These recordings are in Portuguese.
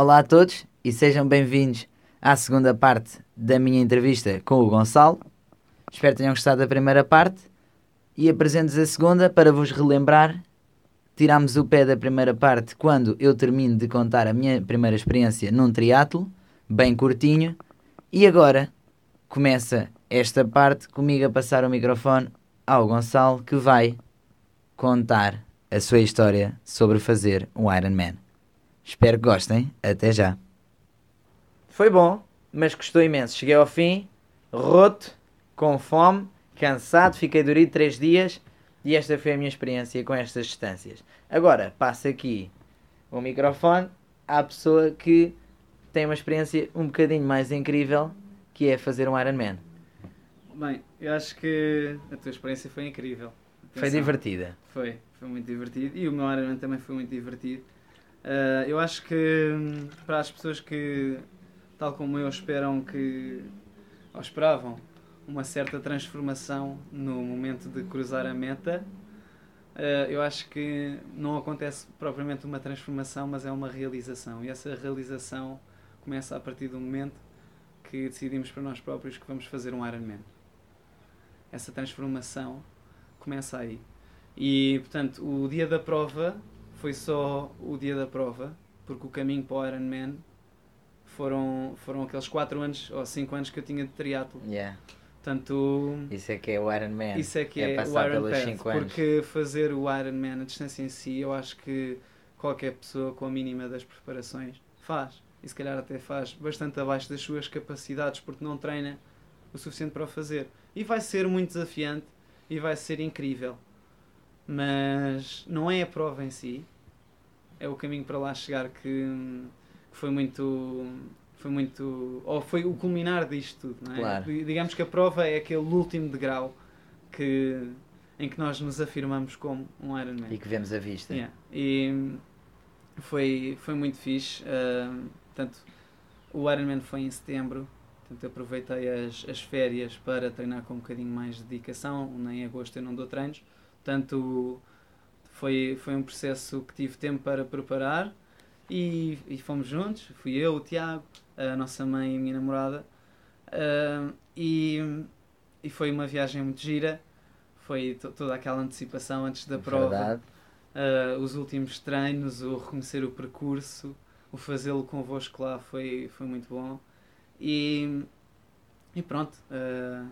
Olá a todos e sejam bem-vindos à segunda parte da minha entrevista com o Gonçalo. Espero que tenham gostado da primeira parte e apresento-vos a segunda para vos relembrar. Tirámos o pé da primeira parte quando eu termino de contar a minha primeira experiência num triatlo, bem curtinho, e agora começa esta parte comigo a passar o microfone ao Gonçalo que vai contar a sua história sobre fazer um Ironman. Espero que gostem. Até já. Foi bom, mas custou imenso. Cheguei ao fim, roto, com fome, cansado, fiquei dorido três dias e esta foi a minha experiência com estas distâncias. Agora, passo aqui o microfone à pessoa que tem uma experiência um bocadinho mais incrível, que é fazer um Ironman. Bem, eu acho que a tua experiência foi incrível. Foi divertida. Foi, foi muito divertido. E o meu Ironman também foi muito divertido. Uh, eu acho que hum, para as pessoas que, tal como eu, esperam que, ou esperavam, uma certa transformação no momento de cruzar a meta, uh, eu acho que não acontece propriamente uma transformação, mas é uma realização. E essa realização começa a partir do momento que decidimos para nós próprios que vamos fazer um Ironman. Essa transformação começa aí. E, portanto, o dia da prova foi só o dia da prova, porque o caminho para o Ironman foram, foram aqueles 4 anos ou 5 anos que eu tinha de triatlo. Yeah. Portanto, Isso é que é o Ironman. isso é que é é, o passar Iron pelos Path, porque fazer o Ironman, a distância em si, eu acho que qualquer pessoa com a mínima das preparações faz. E se calhar até faz bastante abaixo das suas capacidades, porque não treina o suficiente para o fazer. E vai ser muito desafiante e vai ser incrível. Mas não é a prova em si, é o caminho para lá chegar que, que foi muito foi muito ou foi o culminar disto tudo não é? Claro. Di- digamos que a prova é aquele último degrau que em que nós nos afirmamos como um Ironman E que vemos à vista. Yeah. E foi, foi muito fixe. portanto, o Ironman foi em setembro. Portanto, aproveitei as, as férias para treinar com um bocadinho mais de dedicação. Em agosto eu não dou treinos. Portanto, foi, foi um processo que tive tempo para preparar. E, e fomos juntos. Fui eu, o Tiago, a nossa mãe e a minha namorada. Ah, e, e foi uma viagem muito gira. Foi to- toda aquela antecipação antes da prova. Verdade. Uh, os últimos treinos, o reconhecer o percurso, o fazê-lo convosco lá foi, foi muito bom. E, e pronto, uh,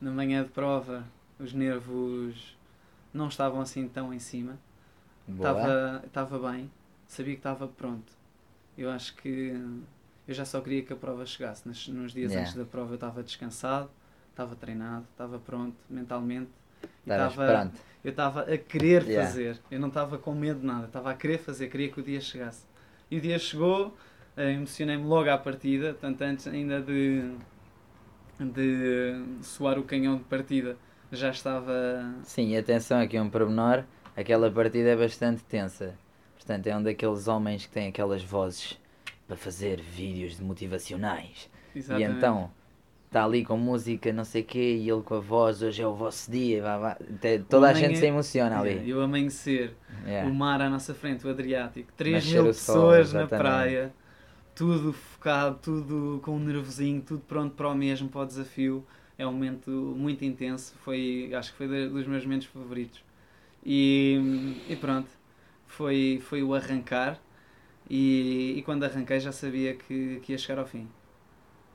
na manhã de prova os nervos não estavam assim tão em cima. Estava estava bem, sabia que estava pronto. Eu acho que eu já só queria que a prova chegasse. Nos, nos dias Yeah. antes da prova eu estava descansado, estava treinado, estava pronto mentalmente. estava- pronto. eu estava a querer Yeah. fazer. Eu não estava com medo de nada. Estava a querer fazer. Queria que o dia chegasse. E o dia chegou. eh, Emocionei-me logo à partida. Tanto antes ainda de, de soar o canhão de partida. Já estava... Sim, atenção aqui um pormenor. Aquela partida é bastante tensa. Portanto, é um daqueles homens que tem aquelas vozes para fazer vídeos de motivacionais. Exatamente. E então, está ali com música, não sei o quê, e ele com a voz, hoje é o vosso dia, vá, vá. Até Toda a gente se emociona ali. E o amanhecer. Yeah. O mar à nossa frente, o Adriático. 3 Nascer mil sol, pessoas na praia. Tudo focado, tudo com um nervosinho, tudo pronto para o mesmo, para o desafio. É um momento muito intenso. Foi, acho que foi dos meus momentos favoritos. E, e pronto, foi, foi o arrancar. E, e quando arranquei já sabia que, que ia chegar ao fim.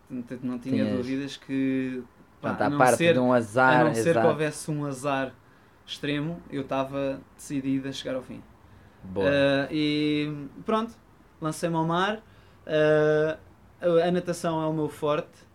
Portanto, não tinha Tinhas- dúvidas que. pá, Portanto, a parte ser- de um a azar, não ser que houvesse um azar extremo, eu estava decidido a chegar ao fim. Boa. Ah, e pronto, lancei-me ao mar. A, a natação é o meu forte.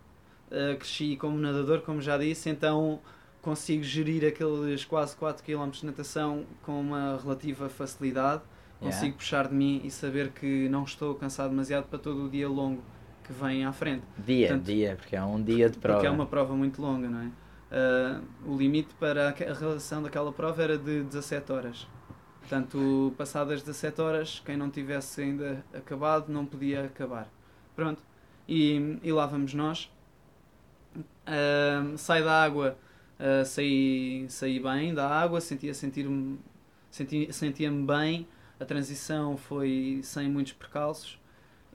Ah, cresci como nadador, como já disse, então consigo gerir aqueles quase 4 km de natação com uma relativa facilidade. Yeah. Consigo puxar de mim e saber que não estou cansado demasiado para todo o dia longo que vem à frente. dia, portanto, dia, porque é um dia de prova. Porque é uma prova muito longa, não é? Ah, o limite para a relação daquela prova era de 17 horas. Portanto, passadas 17 horas, quem não tivesse ainda acabado não podia acabar. Pronto. E, e lá vamos nós. Ah, sai da água, ah, saí, saí bem da água, sentia sentir-me senti, sentia-me bem. A transição foi sem muitos percalços.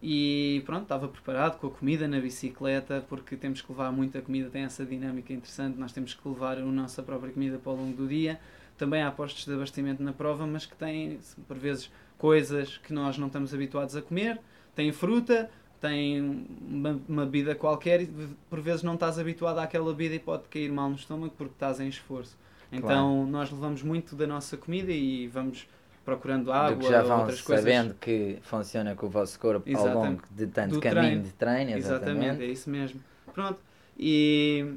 E pronto, estava preparado com a comida na bicicleta, porque temos que levar muita comida, tem essa dinâmica interessante, nós temos que levar a nossa própria comida para o longo do dia. Também há postos de abastecimento na prova, mas que têm, por vezes, coisas que nós não estamos habituados a comer. Tem fruta, tem uma, uma bebida qualquer e por vezes não estás habituado àquela bebida e pode cair mal no estômago porque estás em esforço. Então nós levamos muito da nossa comida e vamos procurando água, Do que já vão outras coisas. sabendo que funciona com o vosso corpo ao Exatamente. longo de tanto Do caminho treino. de treino. Exatamente, Exatamente. é isso mesmo. Pronto. E,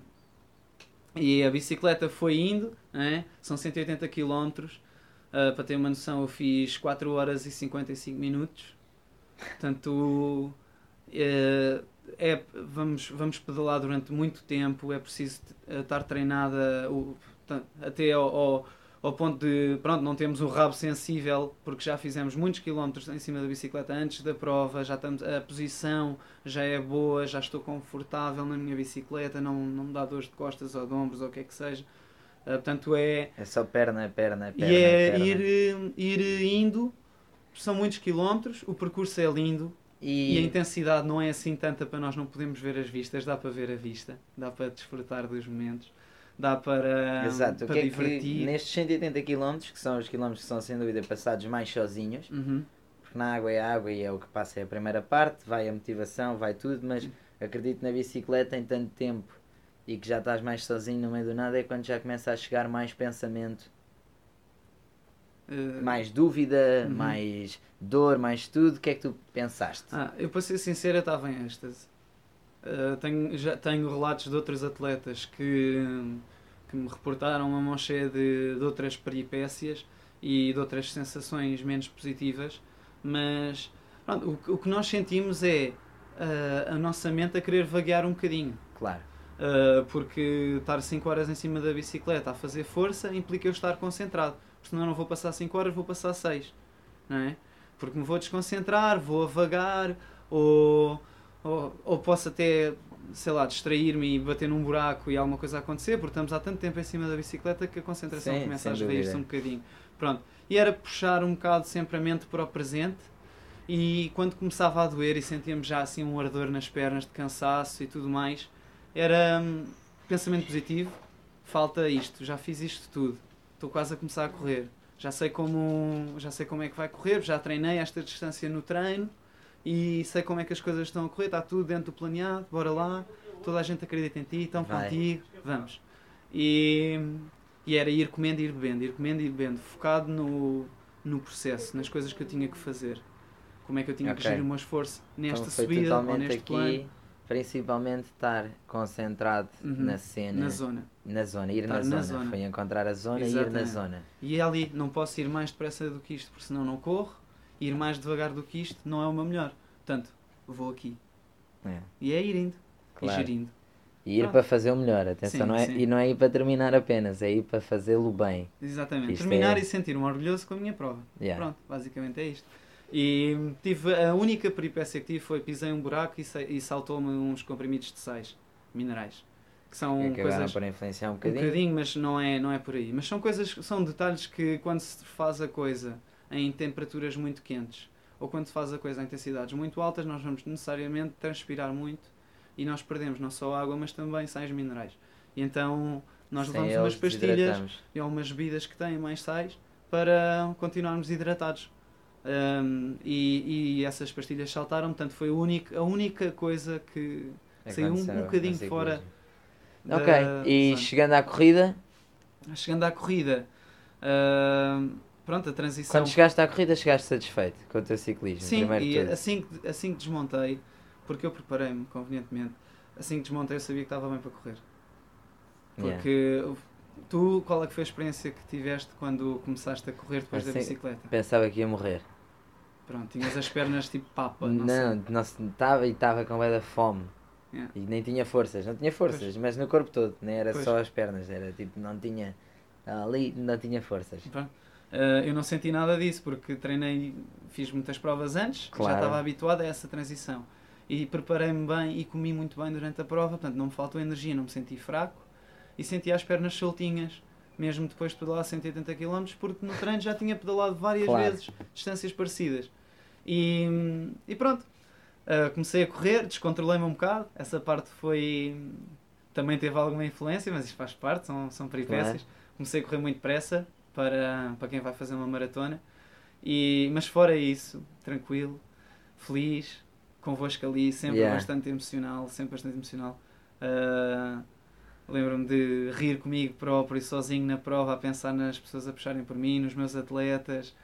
e a bicicleta foi indo, né? são 180 km. ah, para ter uma noção, eu fiz 4 horas e 55 minutos. Portanto, eh, é, vamos, vamos pedalar durante muito tempo. É preciso eh, estar treinada até ao, ao, ao ponto de, pronto, não temos o rabo sensível, porque já fizemos muitos quilómetros em cima da bicicleta antes da prova, já estamos, a posição já é boa, já estou confortável na minha bicicleta, não, não me dá dores de costas ou de ombros ou o que é que seja. Ah, portanto, é, É só perna, perna, perna. e é perna. ir, eh, ir indo, são muitos quilómetros, o percurso é lindo e... a E, intensidade não é assim tanta para nós não podemos ver as vistas, dá para ver a vista, dá para desfrutar dos momentos, dá para, Exato, o para que é divertir. que nestes 180 km, que são os quilómetros que são sem dúvida passados mais sozinhos, Uhum. porque na água é água e é o que passa é a primeira parte, vai a motivação, vai tudo, mas acredito na bicicleta em tanto tempo e que já estás mais sozinho no meio do nada é quando já começa a chegar mais pensamento, Eh, mais dúvida, Uhum. mais dor, mais tudo. O que é que tu pensaste? Ah, eu para ser sincero estava em êxtase. Ah, tenho, já tenho relatos de outros atletas que, que me reportaram uma mão cheia de, de outras peripécias e de outras sensações menos positivas, mas pronto, o, que- o que nós sentimos é ah, a nossa mente a querer vaguear um bocadinho. Claro, Uh, porque estar 5 horas em cima da bicicleta a fazer força implica eu estar concentrado. Porque senão não vou passar 5 horas, vou passar 6. Não é? Porque me vou desconcentrar, vou vagar, ou, ou, ou posso até, sei lá, distrair-me e bater num buraco e alguma coisa acontecer, porque estamos há tanto tempo em cima da bicicleta que a concentração Sim, começa a esvair-se um bocadinho. Pronto. E era puxar um bocado sempre a mente para o presente. E quando começava a doer e sentíamos já assim um ardor nas pernas de cansaço e tudo mais, era hum, pensamento positivo. Falta isto, já fiz isto tudo, estou quase a começar a correr. Já sei como já sei como é que vai correr, já treinei esta distância no treino e sei como é que as coisas estão a correr, está tudo dentro do planeado, bora lá, toda a gente acredita em ti, estão Vai. contigo, vamos. E, e era ir comendo e ir bebendo, ir comendo e ir bebendo, focado no, no processo, nas coisas que eu tinha que fazer. Como é que eu tinha que Ok. gerir o meu esforço nesta então subida ou neste aqui, plano, principalmente estar concentrado Uhum, na cena, na zona. na zona, ir na, na zona. zona. Foi encontrar a zona e ir na Exatamente. zona. E é ali, não posso ir mais depressa do que isto, porque senão não corro. Ir mais devagar do que isto não é o meu melhor. Portanto, vou aqui. É, E é ir indo. claro. E gerindo. E ir Pronto. para fazer o melhor, atenção, Sim, não é, sim. e não é ir para terminar apenas, é ir para fazê-lo bem. Exatamente. Isto Terminar é- e sentir-me orgulhoso com a minha prova. Yeah. Pronto, basicamente é isto. E tive, a única peripécia que tive foi pisei um buraco e, e saltou-me uns comprimidos de sais minerais. Que são que coisas por influenciar um Um bocadinho. bocadinho, mas não é, não é por aí. Mas são coisas, são detalhes que quando se faz a coisa em temperaturas muito quentes ou quando se faz a coisa em intensidades muito altas, nós vamos necessariamente transpirar muito e nós perdemos não só água, mas também sais minerais. E então nós Sem levamos umas pastilhas e algumas bebidas que têm mais sais para continuarmos hidratados. Um, e, e essas pastilhas saltaram, portanto foi a única, a única coisa que saiu um, um bocadinho fora. Ok, da e zona. chegando à corrida, Chegando à corrida, ahm, pronto, a transição. quando chegaste à corrida, chegaste satisfeito com o teu ciclismo, Sim, e assim que, assim que desmontei, porque eu preparei-me convenientemente, assim que desmontei eu sabia que estava bem para correr. Yeah. Porque tu, qual é que foi a experiência que tiveste quando começaste a correr depois da Assim- bicicleta? Pensava que ia morrer. Pronto, tinhas as pernas tipo papa, não, Não, não estava e estava com da fome. Yeah. E nem tinha forças, não tinha forças, mas no corpo todo, nem era Pois. só as pernas, era tipo, não tinha ali, não tinha forças. Ah, eu não senti nada disso porque treinei, fiz muitas provas antes, Claro. já estava habituado a essa transição. E preparei-me bem e comi muito bem durante a prova, portanto não me faltou energia, não me senti fraco e senti as pernas soltinhas, mesmo depois de pedalar 180 km, porque no treino já tinha pedalado várias Claro. vezes distâncias parecidas. E, e pronto, Uh, comecei a correr, descontrolei-me um bocado. Essa parte foi. Também teve alguma influência, mas isto faz parte, são, são peripécias. Claro. Comecei a correr muito depressa para, para quem vai fazer uma maratona. E, mas fora isso, tranquilo, feliz, convosco ali, sempre yeah. bastante emocional, sempre bastante emocional. Uh, Lembro-me de rir comigo próprio, sozinho na prova, a pensar nas pessoas a puxarem por mim, nos meus atletas,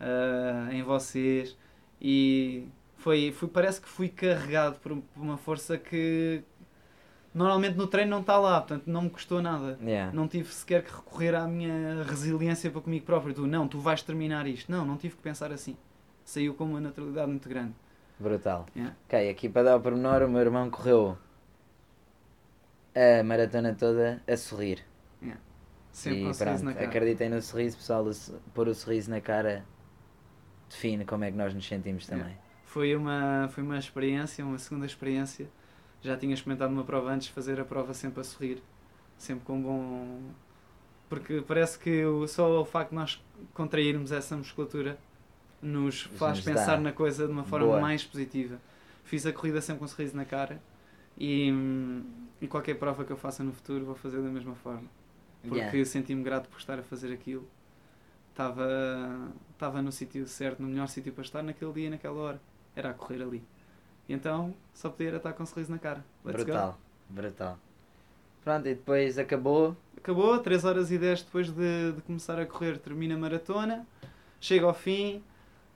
uh, em vocês. E foi, foi, parece que fui carregado por uma força que normalmente no treino não está lá, portanto não me custou nada. Yeah. Não tive sequer que recorrer à minha resiliência para comigo próprio. Tu, não, tu vais terminar isto. Não, não tive que pensar assim. Saiu com uma naturalidade muito grande. Brutal. Yeah. Ok, aqui para dar o pormenor, o meu irmão correu a maratona toda a sorrir. Yeah. Sempre e um pronto, na cara. acreditem no sorriso, pessoal, pôr o sorriso na cara define como é que nós nos sentimos também. Foi uma, foi uma experiência, uma segunda experiência. Já tinha experimentado uma prova antes, fazer a prova sempre a sorrir, sempre com bom. Porque parece que só o facto de nós contrairmos essa musculatura nos faz nos pensar dá. na coisa de uma forma Boa. mais positiva. Fiz a corrida sempre com um sorriso na cara e, e qualquer prova que eu faça no futuro vou fazer da mesma forma. Porque yeah. senti-me grato por estar a fazer aquilo. Estava, estava no sítio certo, no melhor sítio para estar naquele dia e naquela hora. Era a correr ali. E então só podia estar com um sorriso na cara. Let's brutal, go. brutal. Pronto, e depois acabou. Acabou, 3 horas e 10 depois de, de começar a correr, termina a maratona, chega ao fim,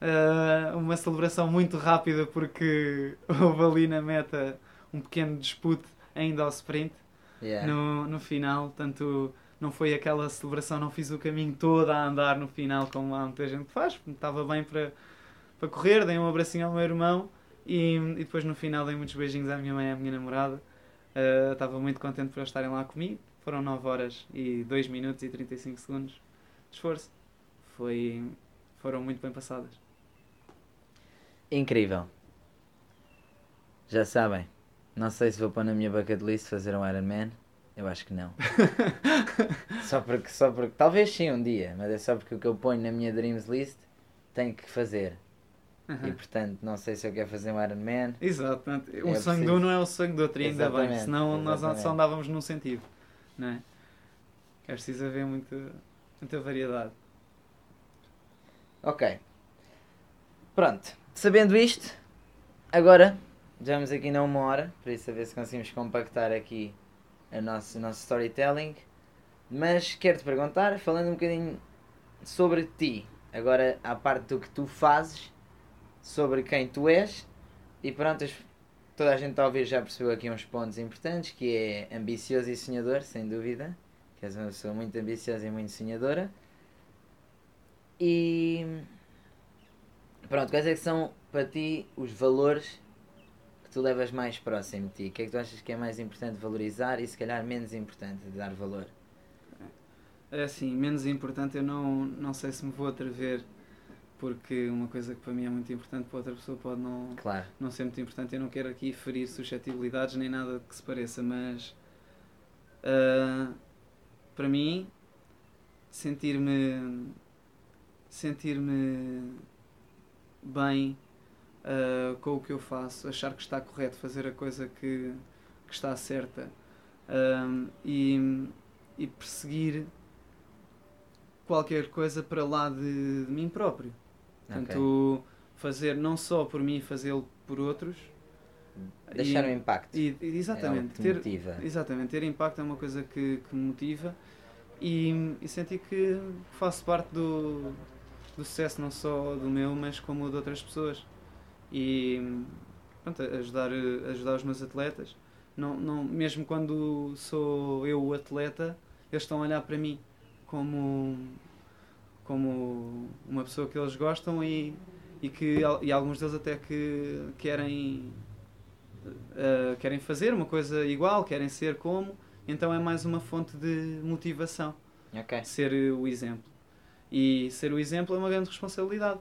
uh, uma celebração muito rápida porque houve ali na meta um pequeno dispute ainda ao sprint yeah. no, no final, tanto não foi aquela celebração, não fiz o caminho todo a andar no final como há muita gente faz, estava bem para, para correr, dei um abracinho ao meu irmão e, e depois no final dei muitos beijinhos à minha mãe e à minha namorada. Uh, estava muito contente por eles estarem lá comigo. Foram 9 horas e 2 minutos e 35 segundos de esforço. Foi, foram muito bem passadas. Incrível. Já sabem, não sei se vou pôr na minha bucket list fazer um Iron Man. Eu acho que não. só, porque, só porque. Talvez sim um dia, mas é só porque o que eu ponho na minha Dreams List tenho que fazer. Uhum. E portanto, não sei se eu quero fazer um Iron Man. Exato. O é sonho de um não é o sonho do outro, ainda exatamente, bem. Senão exatamente. nós só andávamos num sentido. Não é? É preciso haver muita, muita variedade. Ok. Pronto. Sabendo isto, agora já vamos aqui na uma hora, por isso a ver se conseguimos compactar aqui a nosso, o nosso storytelling. Mas quero-te perguntar, falando um bocadinho sobre ti, agora à parte do que tu fazes, sobre quem tu és, e pronto, toda a gente talvez já percebeu aqui uns pontos importantes, que é ambicioso e sonhador, sem dúvida, que és uma pessoa muito ambiciosa e muito sonhadora. E pronto, quais é que são para ti os valores tu levas mais próximo de ti? O que é que tu achas que é mais importante valorizar e se calhar menos importante de dar valor? É assim, menos importante eu não, não sei se me vou atrever porque uma coisa que para mim é muito importante para outra pessoa pode não, claro. não ser muito importante. Eu não quero aqui ferir suscetibilidades nem nada que se pareça, mas uh, para mim sentir-me sentir-me bem uh, com o que eu faço, achar que está correto, fazer a coisa que, que está certa e, e perseguir qualquer coisa para lá de, de mim próprio. Portanto, okay. fazer não só por mim, fazê-lo por outros. Deixar e, um impacto. E, exatamente. É ter, motiva. Exatamente. Ter impacto é uma coisa que, que me motiva e, e sentir que faço parte do, do sucesso não só do meu, mas como de outras pessoas e pronto, ajudar, ajudar os meus atletas. Não, não, mesmo quando sou eu o atleta, eles estão a olhar para mim como, como uma pessoa que eles gostam e, e que e alguns deles até que querem, uh, querem fazer uma coisa igual, querem ser como, então é mais uma fonte de motivação. Okay. Ser o exemplo. E ser o exemplo é uma grande responsabilidade.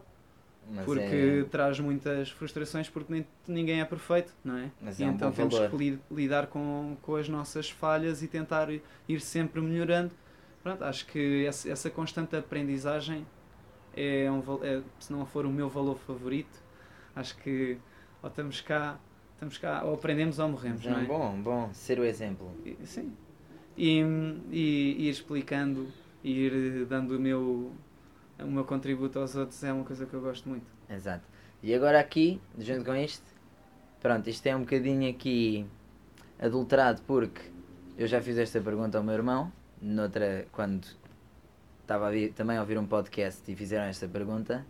Mas porque é... traz muitas frustrações porque nem, ninguém é perfeito, não é? Mas e é um então temos valor. que li, lidar com, com as nossas falhas e tentar ir sempre melhorando. Pronto, acho que essa, essa constante aprendizagem é, um, é, se não for o meu valor favorito, acho que ou estamos cá, estamos cá, ou aprendemos ou morremos, É não é? bom, bom ser o exemplo. E- Sim. E, e ir explicando, ir dando o meu, o meu contributo aos outros é uma coisa que eu gosto muito. Exato. E agora aqui, junto com isto, pronto, isto é um bocadinho aqui adulterado porque eu já fiz esta pergunta ao meu irmão, noutra, quando estava a vir- também a ouvir um podcast e fizeram esta pergunta,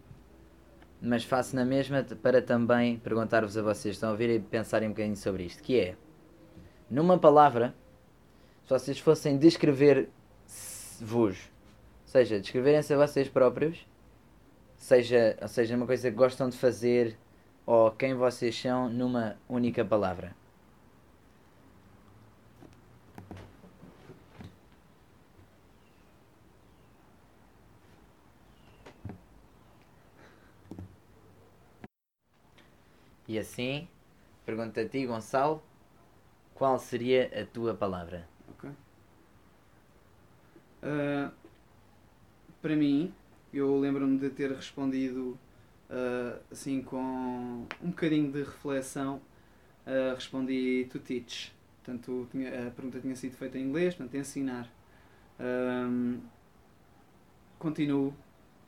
mas faço na mesma para também perguntar-vos a vocês estão a ouvir e pensarem um bocadinho sobre isto, que é, numa palavra, se vocês fossem descrever-vos, seja, descreverem-se a vocês próprios, seja, ou seja, uma coisa que gostam de fazer ou quem vocês são numa única palavra. E assim, pergunto a ti, Gonçalo, qual seria a tua palavra? Ok? Ah, para mim, eu lembro-me de ter respondido ah, assim com um bocadinho de reflexão. ah, respondi to teach. Portanto, tinha- a pergunta tinha sido feita em inglês, portanto, ensinar. Ahm, continuo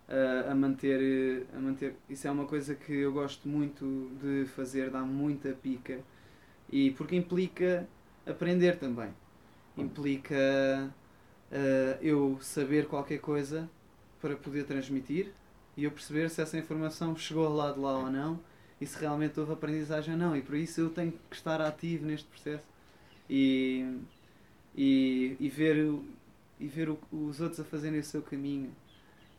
ah, a manter, a manter. Isso é uma coisa que eu gosto muito de fazer, dá muita pica. E porque implica aprender também. Implica ah, eu saber qualquer coisa para poder transmitir e eu perceber se essa informação chegou ao lado de lá ou não e se realmente houve aprendizagem ou não. E por isso eu tenho que estar ativo neste processo e, e, e ver, o- e ver o- os outros a fazerem o seu caminho.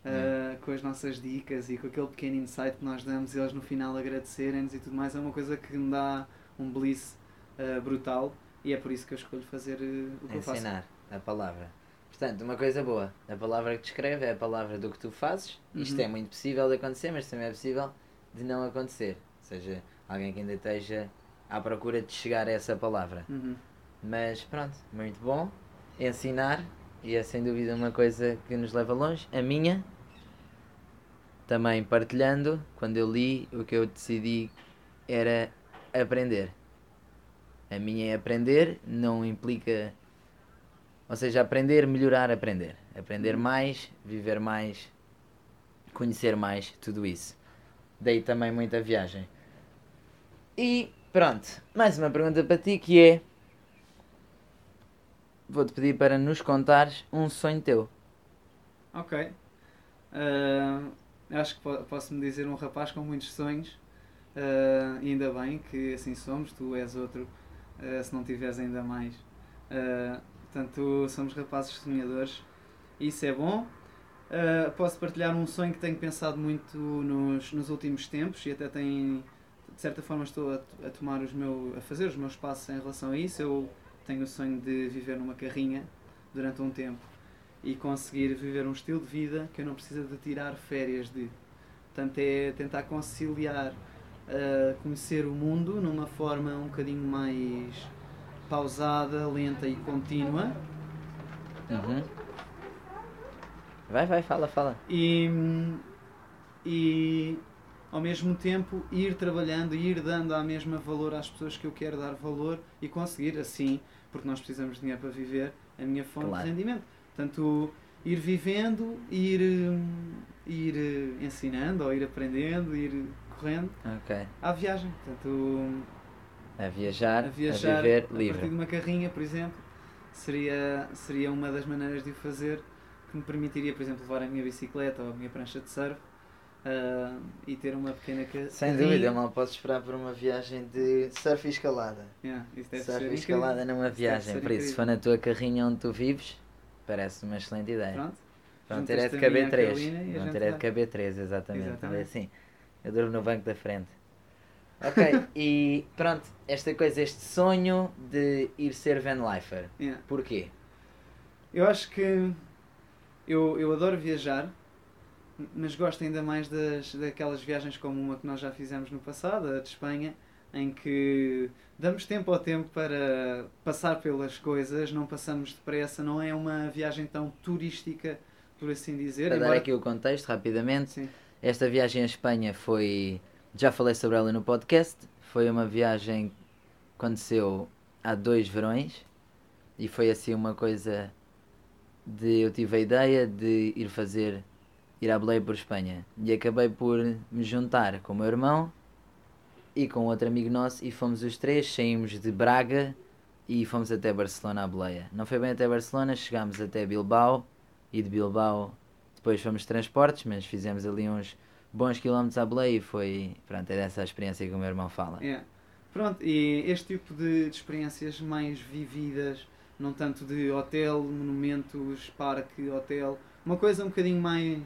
ah, com as nossas dicas e com aquele pequeno insight que nós damos e eles no final agradecerem-nos e tudo mais é uma coisa que me dá um bliss ah, brutal e é por isso que eu escolho fazer ah, o que eu faço. Ensinar a palavra. Portanto, uma coisa boa, a palavra que descreve é a palavra do que tu fazes. Isto Uhum. é muito possível de acontecer, mas também é possível de não acontecer. Ou seja, alguém que ainda esteja à procura de chegar a essa palavra. Uhum. Mas pronto, muito bom. Ensinar, e é sem dúvida uma coisa que nos leva longe. A minha, também partilhando, quando eu li, o que eu decidi era aprender. A minha é aprender, não implica. Ou seja, aprender, melhorar, aprender. Aprender mais, viver mais, conhecer mais, tudo isso. Daí também muita viagem. E pronto, mais uma pergunta para ti que é. Vou-te pedir para nos contares um sonho teu. Ok. Ah, acho que po- posso-me dizer um rapaz com muitos sonhos. E ainda bem que assim somos, tu és outro, ah, se não tiveres ainda mais. Ah, portanto, somos rapazes sonhadores. Isso é bom. Ah, posso partilhar um sonho que tenho pensado muito nos, nos últimos tempos e até tem, de certa forma estou a, a tomar os meu, a fazer os meus passos em relação a isso. Eu tenho o sonho de viver numa carrinha durante um tempo e conseguir viver um estilo de vida que eu não preciso de tirar férias de. Portanto, é tentar conciliar uh, conhecer o mundo numa forma um bocadinho mais pausada, lenta e contínua Uhum. Vai, vai, fala, fala. e, e ao mesmo tempo ir trabalhando e ir dando a mesma valor às pessoas que eu quero dar valor e conseguir assim, porque nós precisamos de dinheiro para viver, a minha fonte Claro. de rendimento. Portanto, ir vivendo, ir, ir ensinando, ou ir aprendendo, ir correndo Ok. à viagem. Portanto, A viajar, a viajar a viver a partir de livre. uma carrinha, por exemplo, seria, seria uma das maneiras de o fazer que me permitiria, por exemplo, levar a minha bicicleta ou a minha prancha de surf ah, e ter uma pequena ca- Sem carrinha. dúvida, mal posso esperar por uma viagem de surf e escalada. Yeah, surf e incrível. escalada numa deve viagem. Por isso, se for na tua carrinha onde tu vives, parece uma excelente ideia. Pronto. Vão ter é de Juntas-te a mim e à caber três. Carolina e a Vão gente ter é de vai. caber três, exatamente. Exatamente. Assim, eu durmo no banco da frente. Ok, e pronto, esta coisa, este sonho de ir ser Van Lifer. Yeah. Porquê? Eu acho que eu, eu adoro viajar, mas gosto ainda mais das, daquelas viagens como uma que nós já fizemos no passado, a de Espanha, em que damos tempo ao tempo para passar pelas coisas, não passamos depressa, não é uma viagem tão turística, por assim dizer. Para dar embora- aqui o contexto rapidamente, Sim. esta viagem à Espanha foi. Já falei sobre ela no podcast. foi uma viagem que aconteceu há dois verões e foi assim uma coisa de eu tive a ideia de ir fazer ir à boleia por Espanha e acabei por me juntar com o meu irmão e com outro amigo nosso e fomos os três, saímos de Braga e fomos até Barcelona à boleia. Não foi bem até Barcelona, chegámos até Bilbao e de Bilbao depois fomos transportes, mas fizemos ali uns bons quilómetros à boleia e foi, pronto, é dessa experiência que o meu irmão fala. Yeah. Pronto, e este tipo de, de experiências mais vividas, não tanto de hotel, monumentos, parque, hotel, uma coisa um bocadinho mais.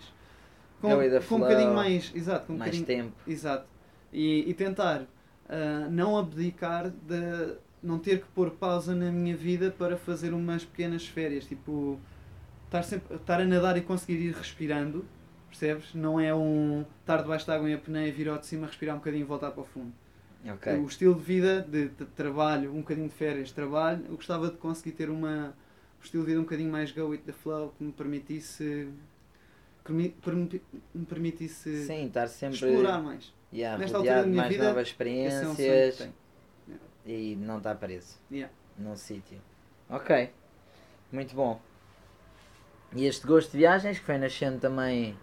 Com, the com um bocadinho flow, mais. Exato, com um Mais tempo. Exato. E, e tentar ah, não abdicar de não ter que pôr pausa na minha vida para fazer umas pequenas férias. Tipo, estar, sempre, estar a nadar e conseguir ir respirando, percebes? Não é um estar debaixo de água em apneia, vir ao de cima, respirar um bocadinho e voltar para o fundo. Ok. O estilo de vida de, de trabalho, um bocadinho de férias, trabalho, eu gostava de conseguir ter uma, um estilo de vida um bocadinho mais go with the flow, que me permitisse. que me, me permitisse Sim, estar sempre explorar mais. yeah, Nesta altura da minha mais vida, novas é um experiências e não estar preso Yeah. num sítio. Ok, muito bom. E este gosto de viagens que foi nascendo também,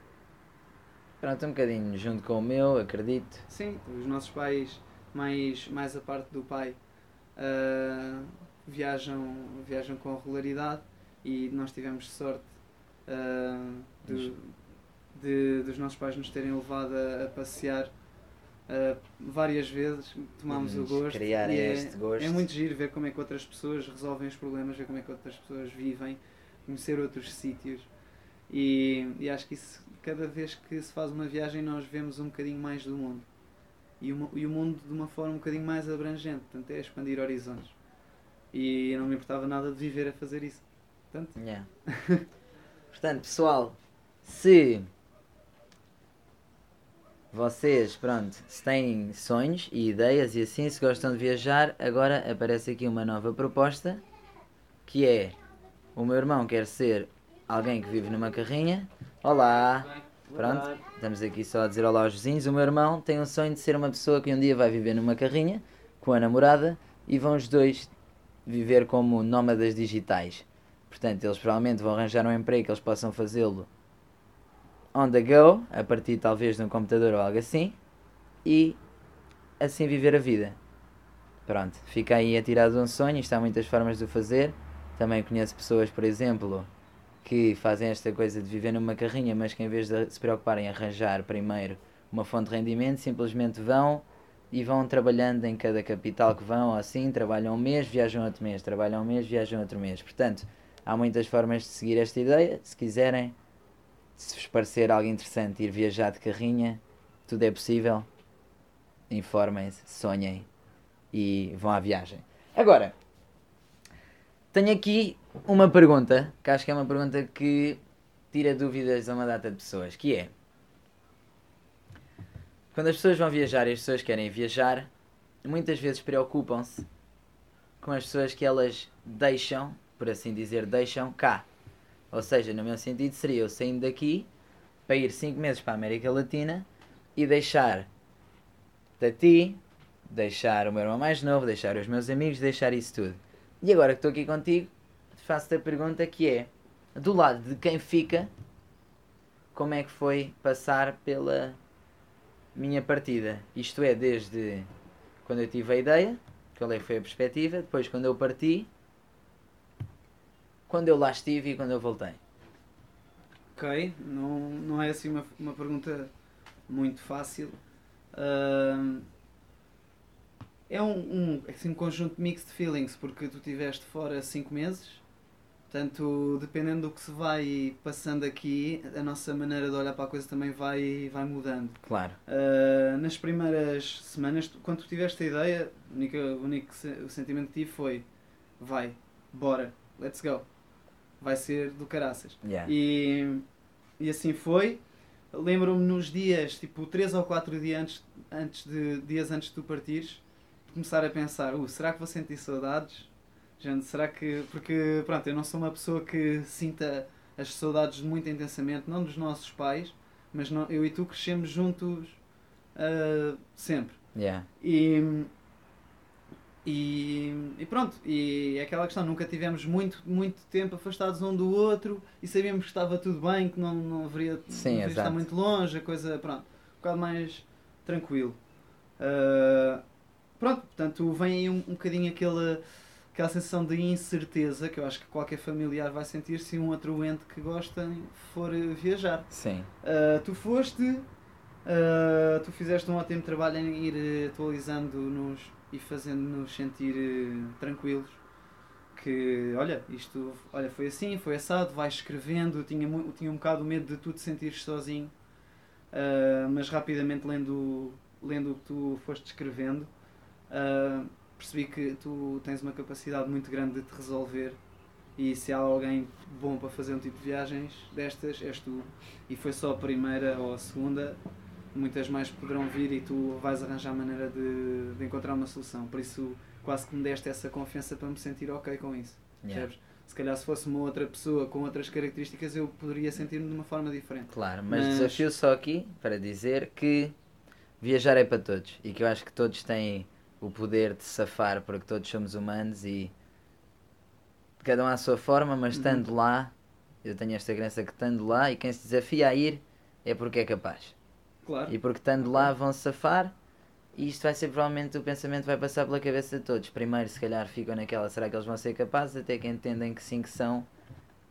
pronto, um bocadinho junto com o meu, acredito. Sim, os nossos pais, mais, mais a parte do pai, ah, viajam, viajam com regularidade e nós tivemos sorte ah, de, de- dos nossos pais nos terem levado a, a passear ah, várias vezes, tomámos o gosto. criarem e é, este gosto. é muito giro ver como é que outras pessoas resolvem os problemas, ver como é que outras pessoas vivem, conhecer outros sítios. E, e acho que isso, cada vez que se faz uma viagem, nós vemos um bocadinho mais do mundo. E o, mu- e o mundo de uma forma um bocadinho mais abrangente, portanto, é expandir horizontes. E eu não me importava nada de viver a fazer isso. Portanto, Yeah. Portanto, pessoal, se vocês, pronto, se têm sonhos e ideias e assim, se gostam de viajar, agora aparece aqui uma nova proposta, que é, o meu irmão quer ser alguém que vive numa carrinha. Olá! Pronto, estamos aqui só a dizer olá aos vizinhos. O meu irmão tem um sonho de ser uma pessoa que um dia vai viver numa carrinha com a namorada e vão os dois viver como nómadas digitais. Portanto, eles provavelmente vão arranjar um emprego que eles possam fazê-lo on the go, a partir talvez de um computador ou algo assim, e assim viver a vida. Pronto, fica aí atirado um sonho, isto há muitas formas de o fazer. Também conheço pessoas, por exemplo, que fazem esta coisa de viver numa carrinha, mas que em vez de se preocuparem em arranjar primeiro uma fonte de rendimento, simplesmente vão e vão trabalhando em cada capital que vão, assim, trabalham um mês, viajam outro mês, trabalham um mês, viajam outro mês. Portanto, há muitas formas de seguir esta ideia. Se quiserem, se vos parecer algo interessante ir viajar de carrinha, tudo é possível. Informem-se, sonhem e vão à viagem. Agora, tenho aqui uma pergunta, que acho que é uma pergunta que tira dúvidas a uma data de pessoas, que é quando as pessoas vão viajar e as pessoas querem viajar, muitas vezes preocupam-se com as pessoas que elas deixam, por assim dizer, deixam cá. Ou seja, no meu sentido seria eu saindo daqui para ir 5 meses para a América Latina e deixar a ti, deixar o meu irmão mais novo, deixar os meus amigos, deixar isso tudo. E agora que estou aqui contigo, faço-te a pergunta que é, do lado de quem fica, como é que foi passar pela minha partida? Isto é, desde quando eu tive a ideia, qual é foi a perspectiva, depois quando eu parti, quando eu lá estive e quando eu voltei. ok, não, não é assim uma, uma pergunta muito fácil. Ahm, é um, um, é assim, um conjunto de mixed feelings, porque tu estiveste fora 5 meses, portanto, dependendo do que se vai passando aqui, a nossa maneira de olhar para a coisa também vai, vai mudando. Claro. Uh, nas primeiras semanas, quando tu tiveste a ideia, o único, o único o sentimento que tive foi: vai, bora, let's go. Vai ser do caraças. Yeah. E, e assim foi. Lembro-me nos dias, tipo 3 ou 4 dias antes, antes de, dias antes de tu partires, começar a pensar: uh, será que vou sentir saudades? Gente, será que. Porque, pronto, eu não sou uma pessoa que sinta as saudades muito intensamente, não dos nossos pais, mas não- eu e tu crescemos juntos ah, sempre. Yeah. E, e, e pronto, e é aquela questão, nunca tivemos muito, muito tempo afastados um do outro e sabíamos que estava tudo bem, que não, não haveria, Sim, não haveria estar muito longe, a coisa, pronto, um bocado mais tranquilo. Ah, pronto, portanto, vem aí um, um bocadinho aquela, aquela sensação de incerteza que eu acho que qualquer familiar vai sentir se um outro ente que gosta for eh, viajar. Sim. Uh, tu foste, uh, tu fizeste um ótimo trabalho em ir eh, atualizando-nos e fazendo-nos sentir eh, tranquilos. Que, olha, isto olha, foi assim, foi assado, vais escrevendo. Eu tinha, eu tinha um bocado medo de tu te sentires sozinho, uh, mas rapidamente lendo, lendo o que tu foste escrevendo, uh, percebi que tu tens uma capacidade muito grande de te resolver. E se há alguém bom para fazer um tipo de viagens destas, és tu e foi só a primeira ou a segunda, muitas mais poderão vir e tu vais arranjar maneira de, de encontrar uma solução. Por isso, quase que me deste essa confiança para me sentir ok com isso. Yeah. Se calhar, se fosse uma outra pessoa com outras características, eu poderia sentir-me de uma forma diferente. Claro, mas, Mas- desafio só aqui para dizer que viajar é para todos e que eu acho que todos têm o poder de safar porque todos somos humanos e cada um à sua forma, mas Uhum. estando lá, eu tenho esta crença que estando lá e quem se desafia a ir é porque é capaz. Claro. E porque estando lá vão safar e isto vai ser provavelmente o pensamento vai passar pela cabeça de todos. Primeiro se calhar ficam naquela, será que eles vão ser capazes? Até que entendem que sim que são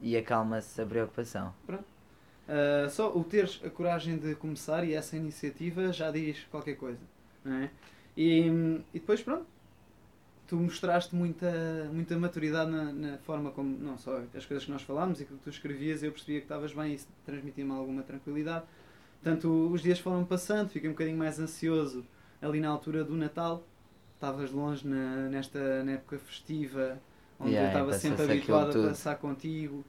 e acalma-se a preocupação. Uh, só o teres a coragem de começar e essa iniciativa já diz qualquer coisa. Não é? E, e depois, pronto, tu mostraste muita, muita maturidade na, na forma como, não só as coisas que nós falámos e que tu escrevias, eu percebia que estavas bem e isso transmitia-me alguma tranquilidade. Portanto, os dias foram passando, fiquei um bocadinho mais ansioso ali na altura do Natal. Estavas longe na, nesta na época festiva, onde Yeah, eu estava sempre habituado a passar contigo.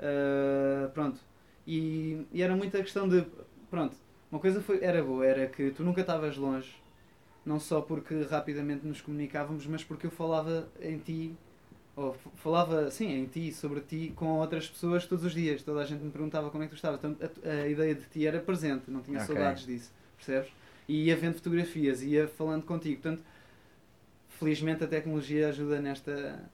Uh, pronto. E, e era muita questão de. Pronto, uma coisa foi, era boa, era que tu nunca estavas longe, não só porque rapidamente nos comunicávamos, mas porque eu falava em ti, ou falava, sim, em ti, sobre ti, com outras pessoas todos os dias. Toda a gente me perguntava como é que tu estavas. Então a, a ideia de ti era presente, não tinha Ok. saudades disso, percebes? E ia vendo fotografias, ia falando contigo. Portanto, felizmente a tecnologia ajuda nesta,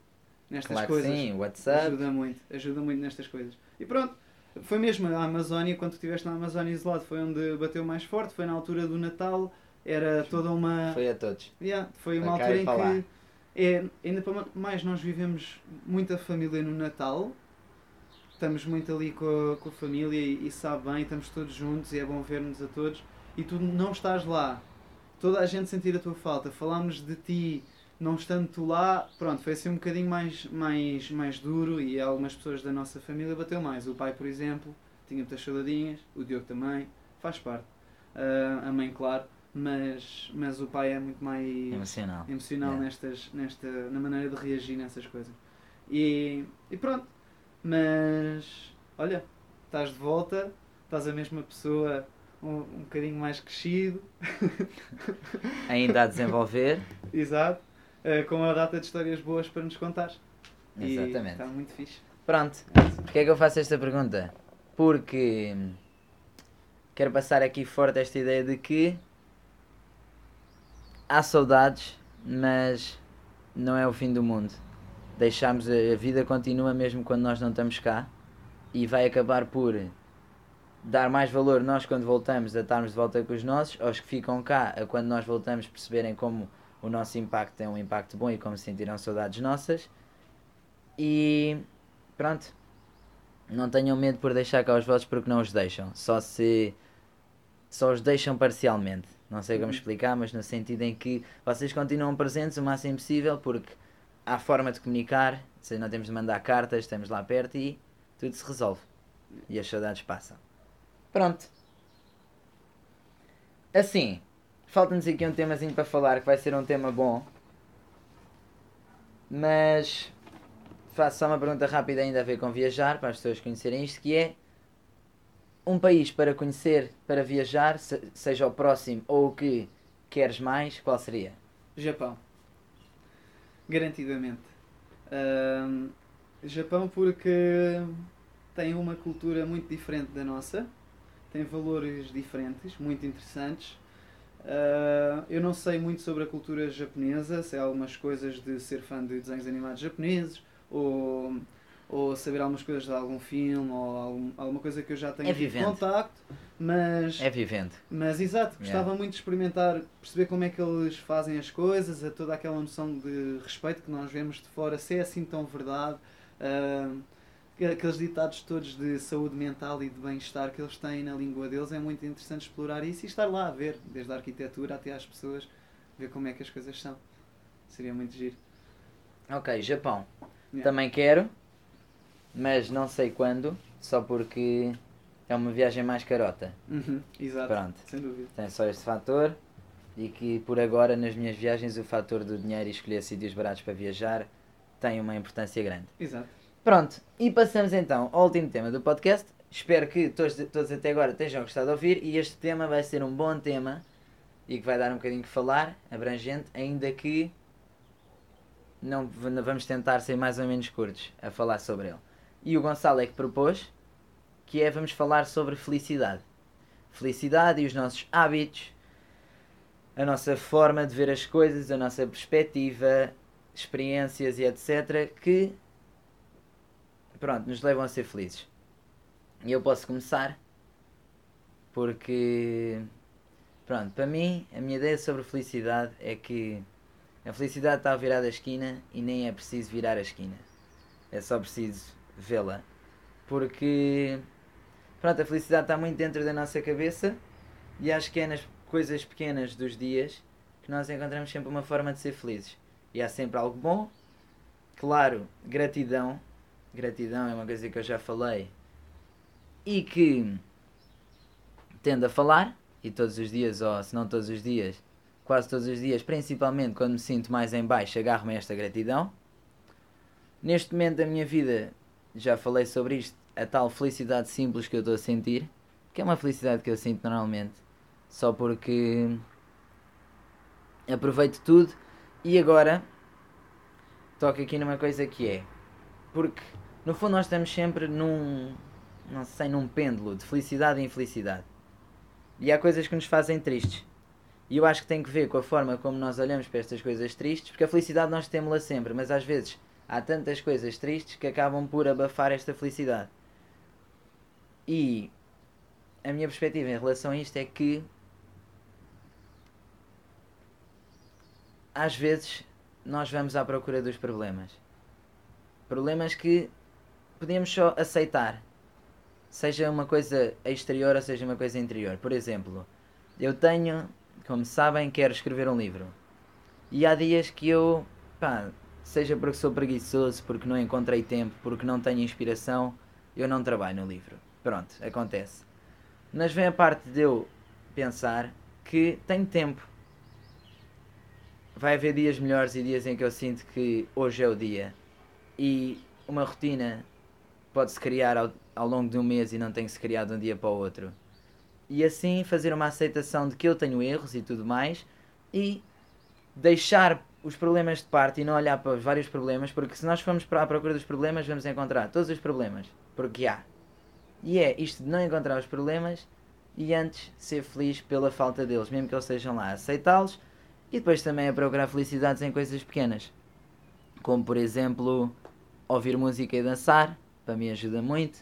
nestas Claro que coisas. sim, WhatsApp. Ajuda muito, ajuda muito nestas coisas. E pronto, foi mesmo a Amazónia, quando estiveste na Amazónia isolado, foi onde bateu mais forte, foi na altura do Natal, era toda uma. Foi a todos. Yeah, foi uma altura em que. É, ainda para mais, nós vivemos muita família no Natal, estamos muito ali com a, com a família e, e sabe bem, estamos todos juntos e é bom ver-nos a todos. E tu não estás lá, toda a gente sentir a tua falta, falámos de ti, não estando tu lá, pronto, foi assim um bocadinho mais, mais, mais duro e algumas pessoas da nossa família bateu mais. O pai, por exemplo, tinha muitas saudadinhas, o Diogo também, faz parte. Ah, a mãe, claro, mas, mas o pai é muito mais Emocional. emocional Yeah. nestas, nesta, na maneira de reagir nessas coisas. E, e pronto, mas olha, estás de volta, estás a mesma pessoa um, um bocadinho mais crescido, Ainda a desenvolver. exato, eh, com uma data de histórias boas para nos contar. E Exatamente. Está muito fixe. Pronto. Porquê é que eu faço esta pergunta? Porque hum, quero passar aqui forte esta ideia de que há saudades, mas não é o fim do mundo. Deixamos a vida continua mesmo quando nós não estamos cá e vai acabar por dar mais valor nós quando voltamos a estarmos de volta com os nossos, aos que ficam cá a quando nós voltamos perceberem como o nosso impacto é um impacto bom e como se sentirão saudades nossas. E pronto. Não tenham medo por deixar cá os vossos porque não os deixam. Só se só os deixam parcialmente. Não sei como Uhum. explicar, mas no sentido em que vocês continuam presentes o máximo possível porque há forma de comunicar, seja, não temos de mandar cartas, estamos lá perto e tudo se resolve. E as saudades passam. Pronto. Assim, falta-nos aqui um temazinho para falar que vai ser um tema bom. Mas faço só uma pergunta rápida ainda a ver com viajar, para as pessoas conhecerem isto, que é um país para conhecer, para viajar, se- seja o próximo ou o que queres mais, qual seria? Japão. Garantidamente. Ahm, Japão porque tem uma cultura muito diferente da nossa, tem valores diferentes, muito interessantes. Uh, eu não sei muito sobre a cultura japonesa, sei algumas coisas de ser fã de desenhos animados japoneses ou, ou saber algumas coisas de algum filme ou algum, alguma coisa que eu já tenho É contacto, mas É vivente. mas exato, gostava Yeah. muito de experimentar, perceber como é que eles fazem as coisas, a toda aquela noção de respeito que nós vemos de fora, se é assim tão verdade, ah, aqueles ditados todos de saúde mental e de bem-estar que eles têm na língua deles, é muito interessante explorar isso e estar lá a ver, desde a arquitetura até às pessoas, ver como é que as coisas são. Seria muito giro. Ok, Japão. Yeah. Também quero, mas não sei quando, só porque é uma viagem mais carota. Uhum, exato, Pronto. sem dúvida. Tem só este fator e que por agora nas minhas viagens o fator do dinheiro e escolher sítios baratos para viajar tem uma importância grande. Exato. Pronto, e passamos então ao último tema do podcast. Espero que todos, todos até agora tenham gostado de ouvir e este tema vai ser um bom tema e que vai dar um bocadinho que falar, abrangente, ainda que não vamos tentar ser mais ou menos curtos a falar sobre ele. E o Gonçalo é que propôs que é vamos falar sobre felicidade. Felicidade e os nossos hábitos, a nossa forma de ver as coisas, a nossa perspectiva, experiências e etc. que pronto, nos levam a ser felizes. E eu posso começar porque pronto, para mim a minha ideia sobre felicidade é que a felicidade está virada à esquina e nem é preciso virar a esquina. É só preciso vê-la. Porque pronto, a felicidade está muito dentro da nossa cabeça e acho que é nas coisas pequenas dos dias que nós encontramos sempre uma forma de ser felizes. E há sempre algo bom. Claro, gratidão. Gratidão é uma coisa que eu já falei e que tendo a falar, e todos os dias, ou se não todos os dias, quase todos os dias, principalmente quando me sinto mais em baixo, agarro-me a esta gratidão. Neste momento da minha vida, já falei sobre isto, a tal felicidade simples que eu estou a sentir, que é uma felicidade que eu sinto normalmente, só porque aproveito tudo e agora toco aqui numa coisa que é, porque no fundo nós estamos sempre num, não sei, num pêndulo de felicidade e infelicidade. E há coisas que nos fazem tristes. E eu acho que tem que ver com a forma como nós olhamos para estas coisas tristes, porque a felicidade nós temos-la sempre, mas às vezes há tantas coisas tristes que acabam por abafar esta felicidade. E a minha perspectiva em relação a isto é que às vezes nós vamos à procura dos problemas. Problemas que podemos só aceitar. Seja uma coisa exterior ou seja uma coisa interior. Por exemplo, eu tenho, como sabem, quero escrever um livro. E há dias que eu, pá, seja porque sou preguiçoso, porque não encontrei tempo, porque não tenho inspiração, eu não trabalho no livro. Pronto, acontece. Mas vem a parte de eu pensar que tenho tempo. Vai haver dias melhores e dias em que eu sinto que hoje é o dia. E uma rotina pode-se criar ao, ao longo de um mês e não tem que se criar de um dia para o outro. E assim fazer uma aceitação de que eu tenho erros e tudo mais e deixar os problemas de parte e não olhar para os vários problemas, porque se nós formos para a procura dos problemas, vamos encontrar todos os problemas, porque há. E é isto de não encontrar os problemas e antes ser feliz pela falta deles, mesmo que eles estejam lá, aceitá-los e depois também a procurar felicidades em coisas pequenas, como por exemplo ouvir música e dançar, para mim ajuda muito,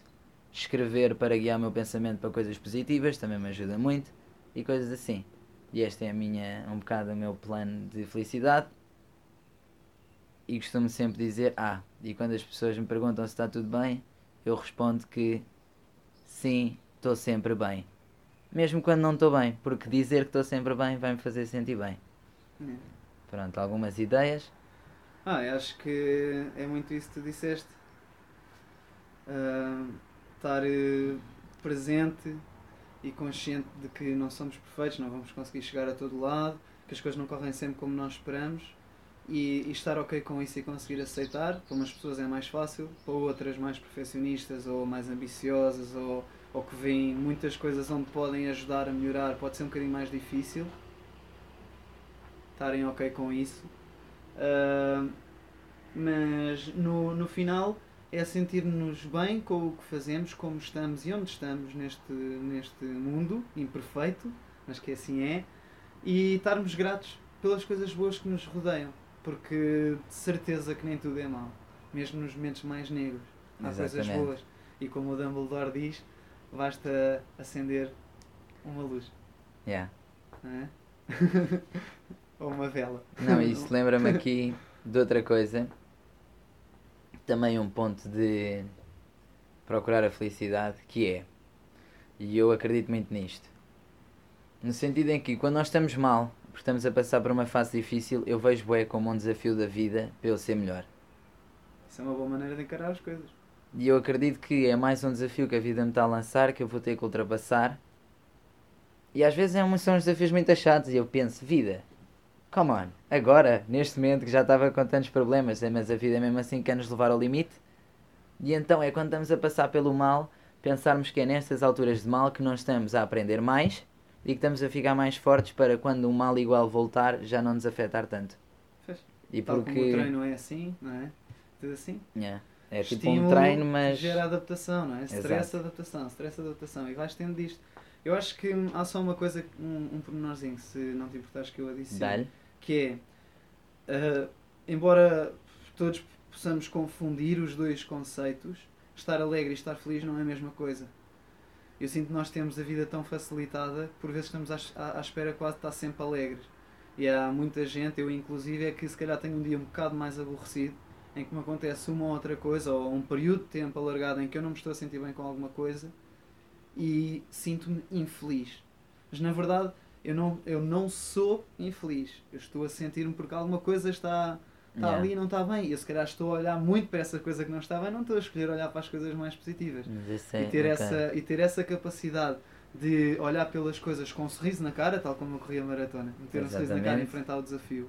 escrever para guiar o meu pensamento para coisas positivas, também me ajuda muito, e coisas assim. E este é a minha, um bocado o meu plano de felicidade. E costumo sempre dizer, ah, e quando as pessoas me perguntam se está tudo bem, eu respondo que sim, estou sempre bem. Mesmo quando não estou bem, porque dizer que estou sempre bem vai me fazer sentir bem. É. Pronto, algumas ideias. Ah, eu acho que é muito isso que tu disseste. Ah, estar eh, presente e consciente de que não somos perfeitos, não vamos conseguir chegar a todo lado, que as coisas não correm sempre como nós esperamos e, e estar ok com isso e conseguir aceitar. Para umas pessoas é mais fácil, para outras mais perfeccionistas ou mais ambiciosas ou, ou que veem muitas coisas onde podem ajudar a melhorar, pode ser um bocadinho mais difícil estarem ok com isso. Ah, mas no, no final é sentir-nos bem com o que fazemos, como estamos e onde estamos neste, neste mundo imperfeito, mas que assim é, e estarmos gratos pelas coisas boas que nos rodeiam, porque de certeza que nem tudo é mau, mesmo nos momentos mais negros. Há coisas Exatamente. boas. E como o Dumbledore diz, basta acender uma luz, Yeah. é? Ou uma vela. Não, isso lembra-me aqui de outra coisa. Também um ponto de procurar a felicidade, que é, e eu acredito muito nisto, no sentido em que quando nós estamos mal, porque estamos a passar por uma fase difícil, eu vejo bué como um desafio da vida para eu ser melhor. Isso é uma boa maneira de encarar as coisas. E eu acredito que é mais um desafio que a vida me está a lançar, que eu vou ter que ultrapassar. E às vezes é são uns desafios muito achados e eu penso, vida, come on, agora, neste momento que já estava com tantos problemas, é, mas a vida é mesmo assim que quer nos levar ao limite. E então é quando estamos a passar pelo mal, pensarmos que é nestas alturas de mal que nós estamos a aprender mais e que estamos a ficar mais fortes para quando um mal igual voltar já não nos afetar tanto. Fez. E Tal como o porque treino é assim, não é? Tudo assim. Yeah, é tipo um treino, mas Gera adaptação, não é? Stress, Exato. adaptação, stress, adaptação. E vais tendo disto. Eu acho que hum, há só uma coisa, um, um pormenorzinho, se não te importares que eu adiciono. dá-lhe. Que é, ah, embora todos possamos confundir os dois conceitos, estar alegre e estar feliz não é a mesma coisa. Eu sinto que nós temos a vida tão facilitada por vezes estamos à, à- espera quase de estar sempre alegres. E há muita gente, eu inclusive, é que se calhar tenho um dia um bocado mais aborrecido, em que me acontece uma ou outra coisa, ou um período de tempo alargado em que eu não me estou a sentir bem com alguma coisa e sinto-me infeliz. Mas na verdade eu não, eu não sou infeliz. Eu estou a sentir-me porque alguma coisa está, está Yeah. ali e não está bem. E eu se calhar estou a olhar muito para essa coisa que não está bem, não estou a escolher olhar para as coisas mais positivas Mas isso é- e, ter ok. essa, e ter essa capacidade de olhar pelas coisas com um sorriso na cara, tal como eu corri a maratona, meter um sorriso na cara e enfrentar o desafio,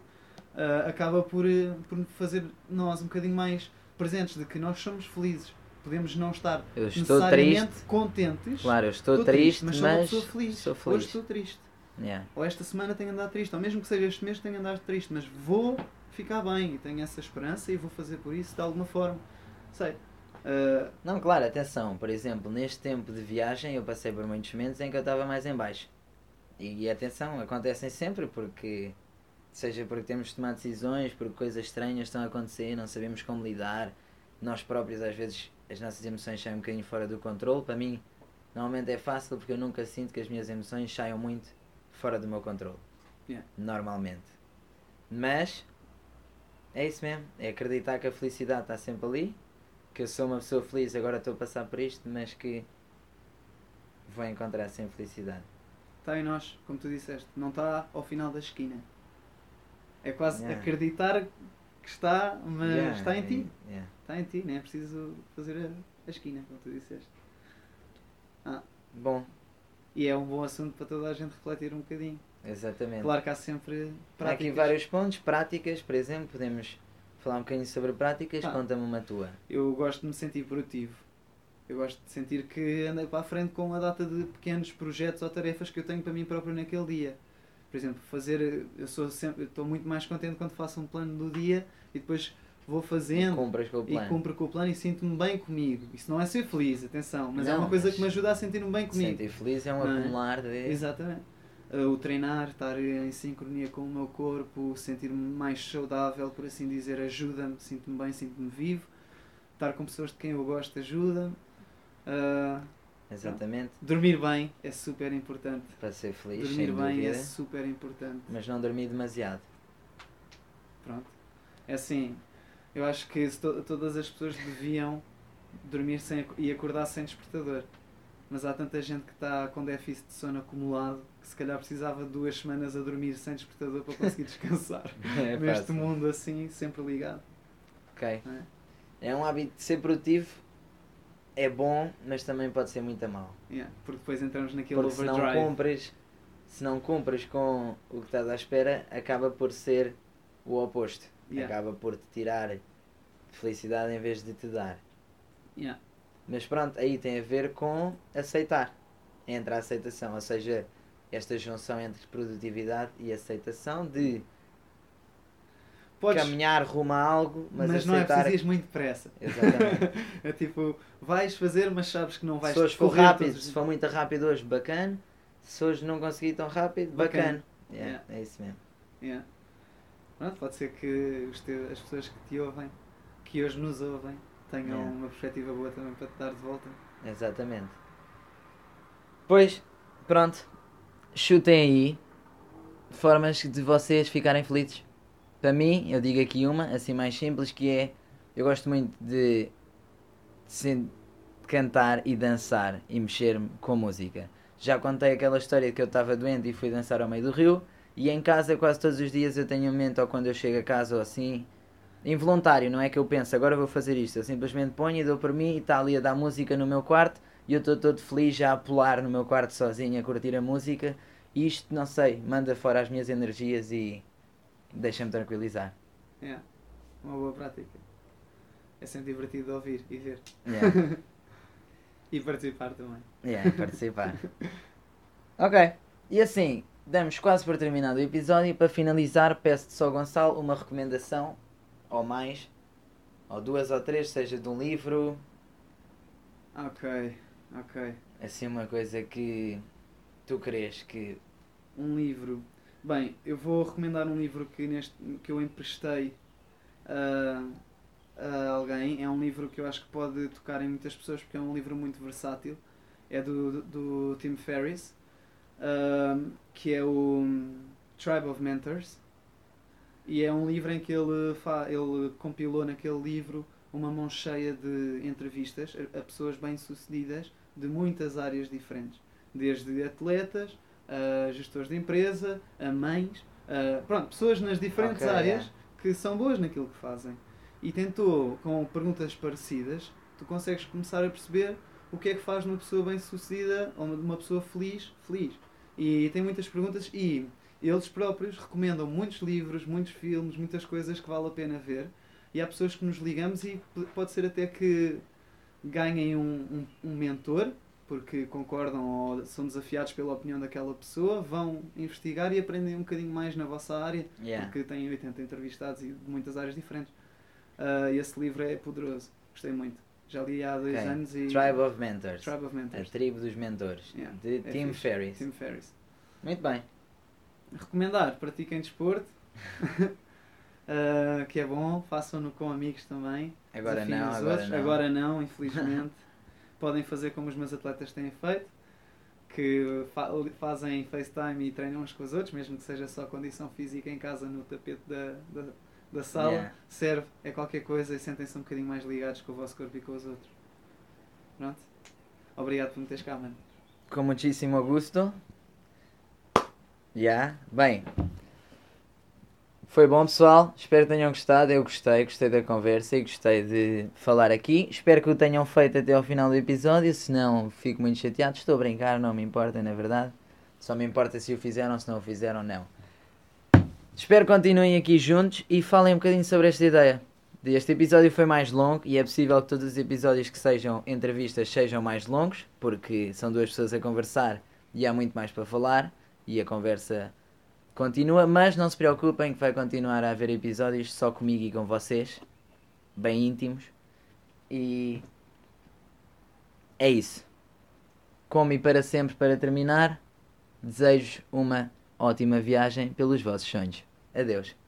ah, acaba por, eh, por fazer nós um bocadinho mais presentes de que nós somos felizes. Podemos não estar Eu estou necessariamente triste. contentes. Claro, eu estou, Estou triste, mas mas, sou feliz. sou Hoje feliz. estou triste. Yeah. Ou esta semana tenho andado triste. Ou mesmo que seja este mês tenho andado triste. Mas vou ficar bem e tenho essa esperança e vou fazer por isso de alguma forma. Sei. Ah, Não, claro, atenção, por exemplo, neste tempo de viagem eu passei por muitos momentos em que eu estava mais em baixo. E, atenção, acontecem sempre porque seja porque temos de tomar decisões, porque coisas estranhas estão a acontecer, não sabemos como lidar. Nós próprios às vezes as nossas emoções saem um bocadinho fora do controle. Para mim, normalmente é fácil porque eu nunca sinto que as minhas emoções saiam muito fora do meu controle. Yeah. Normalmente. Mas é isso mesmo, é acreditar que a felicidade está sempre ali, que eu sou uma pessoa feliz, agora estou a passar por isto, mas que vou encontrar sem felicidade. está em nós, como tu disseste. Não está ao final da esquina. É quase Yeah. acreditar que está, mas Yeah, está em ti. yeah. Está em ti, nem é preciso fazer a, a esquina, como tu disseste. Bom, E é um bom assunto para toda a gente refletir um bocadinho. Exatamente. Claro que há sempre Há aqui práticas. vários pontos, práticas, por exemplo, podemos falar um bocadinho sobre práticas, Ah. conta-me uma tua. Eu gosto de me sentir produtivo. Eu gosto de sentir que andei para a frente com uma data de pequenos projetos ou tarefas que eu tenho para mim próprio naquele dia. Por exemplo, fazer. Eu sou sempre, estou muito mais contente quando faço um plano do dia e depois vou fazendo Compras com o e plano. cumpro com o plano e sinto-me bem comigo. Isso não é ser feliz, atenção, mas é Não, uma coisa que me ajuda a sentir-me bem comigo. Sentir feliz é um é? acumular de. Exatamente. O treinar, estar em sincronia com o meu corpo, sentir-me mais saudável, por assim dizer, ajuda-me, sinto-me bem, sinto-me vivo. Estar com pessoas de quem eu gosto ajuda-me. Uh, Exatamente, dormir bem é super importante. para ser feliz, dormir bem é dúvida, super importante. mas não dormir demasiado. Pronto. É assim, eu acho que to- todas as pessoas deviam dormir sem, e acordar sem despertador. Mas há tanta gente que está com déficit de sono acumulado que se calhar precisava de duas semanas a dormir sem despertador para conseguir descansar. É Neste fácil. mundo assim, sempre ligado. Ok. é? É um hábito de ser produtivo, é bom, mas também pode ser muito mal. Yeah, Porque depois entramos naquele Porque se não overdrive. cumpres, se não cumpres com o que estás à espera, acaba por ser o oposto. Yeah. Acaba por te tirar felicidade em vez de te dar. Yeah. Mas pronto, aí tem a ver com aceitar. Entre a aceitação, ou seja, esta junção entre produtividade e aceitação de Podes, caminhar rumo a algo, mas, mas, não é aceitar. preciso ir muito depressa. Exatamente. É tipo, vais fazer, mas sabes que não vais se hoje for rápido, todos os se for muito rápido hoje, bacana. Se hoje não conseguir tão rápido, bacana. Bacana. Yeah, É isso mesmo. Yeah. Pronto, pode ser que os te- as pessoas que te ouvem, que hoje nos ouvem, tenham Yeah. uma perspectiva boa também para te dar de volta. Exatamente. Pois, pronto. Chutem aí formas de vocês ficarem felizes. Para mim, eu digo aqui uma, assim mais simples, que é eu gosto muito de, de cantar e dançar e mexer-me com música. Já contei aquela história de que eu estava doente e fui dançar ao meio do rio. E em casa, quase todos os dias, eu tenho um momento, ou quando eu chego a casa ou assim, involuntário, não é que eu penso, agora vou fazer isto. Eu simplesmente ponho e dou por mim e está ali a dar música no meu quarto e eu estou todo feliz já a pular no meu quarto sozinho a curtir a música. E isto, não sei, manda fora as minhas energias e deixa-me tranquilizar. Yeah. Uma boa prática. É sempre divertido ouvir e ver. Yeah. E participar também. Yeah, participar. ok, e assim, damos quase por terminado o episódio e para finalizar peço-te só, Gonçalo, uma recomendação, ou mais, ou duas ou três, seja de um livro, Ok, ok. assim uma coisa que tu crês que... Um livro. Bem, eu vou recomendar um livro que, neste, que eu emprestei a, a alguém. É um livro que eu acho que pode tocar em muitas pessoas porque é um livro muito versátil. É do, do Tim Ferriss, ahm, que é o Tribe of Mentors. E é um livro em que ele, ele compilou naquele livro uma mão cheia de entrevistas a, pessoas bem-sucedidas de muitas áreas diferentes. Desde atletas, a gestores de empresa, a mães, a, pronto, pessoas nas diferentes Ok, áreas é. que são boas naquilo que fazem. E tentou, com perguntas parecidas, tu consegues começar a perceber o que é que faz uma pessoa bem-sucedida ou uma pessoa feliz, feliz. E tem muitas perguntas e eles próprios recomendam muitos livros, muitos filmes, muitas coisas que vale a pena ver. E há pessoas que nos ligamos e pode ser até que ganhem um, um, um mentor, porque concordam ou são desafiados pela opinião daquela pessoa, vão investigar e aprendem um bocadinho mais na vossa área, Yeah. porque têm 80 entrevistados e de muitas áreas diferentes. Ah, esse livro é poderoso, gostei muito. Já li há dois Ok. anos e. Tribe of Mentors. Tribe of A Mentors. tribo dos mentores. Yeah, De é Tim. Ferriss. Tim Ferriss. Muito bem. Recomendar, pratiquem desporto, ah, que é bom, façam-no com amigos também. Agora não, agora outros. não. Agora não, infelizmente. Podem fazer como os meus atletas têm feito, que fa- fazem FaceTime e treinam uns com os outros, mesmo que seja só condição física em casa no tapete da, da, da sala. Yeah. Serve, é qualquer coisa e sentem-se um bocadinho mais ligados com o vosso corpo e com os outros. Pronto. Obrigado por me teres cá, mano. Com muitíssimo gosto. Já. Bem. Foi bom, pessoal. Espero que tenham gostado. Eu gostei, gostei da conversa e gostei de falar aqui. Espero que o tenham feito até ao final do episódio. Se não, fico muito chateado. Estou a brincar, não me importa, na verdade. Só me importa se o fizeram, se não o fizeram, não. Espero que continuem aqui juntos e falem um bocadinho sobre esta ideia. Este episódio foi mais longo e é possível que todos os episódios que sejam entrevistas sejam mais longos, porque são duas pessoas a conversar e há muito mais para falar e a conversa continua, mas não se preocupem que vai continuar a haver episódios só comigo e com vocês, bem íntimos. E é isso. Como e para sempre para terminar, desejo uma ótima viagem pelos vossos sonhos. Adeus.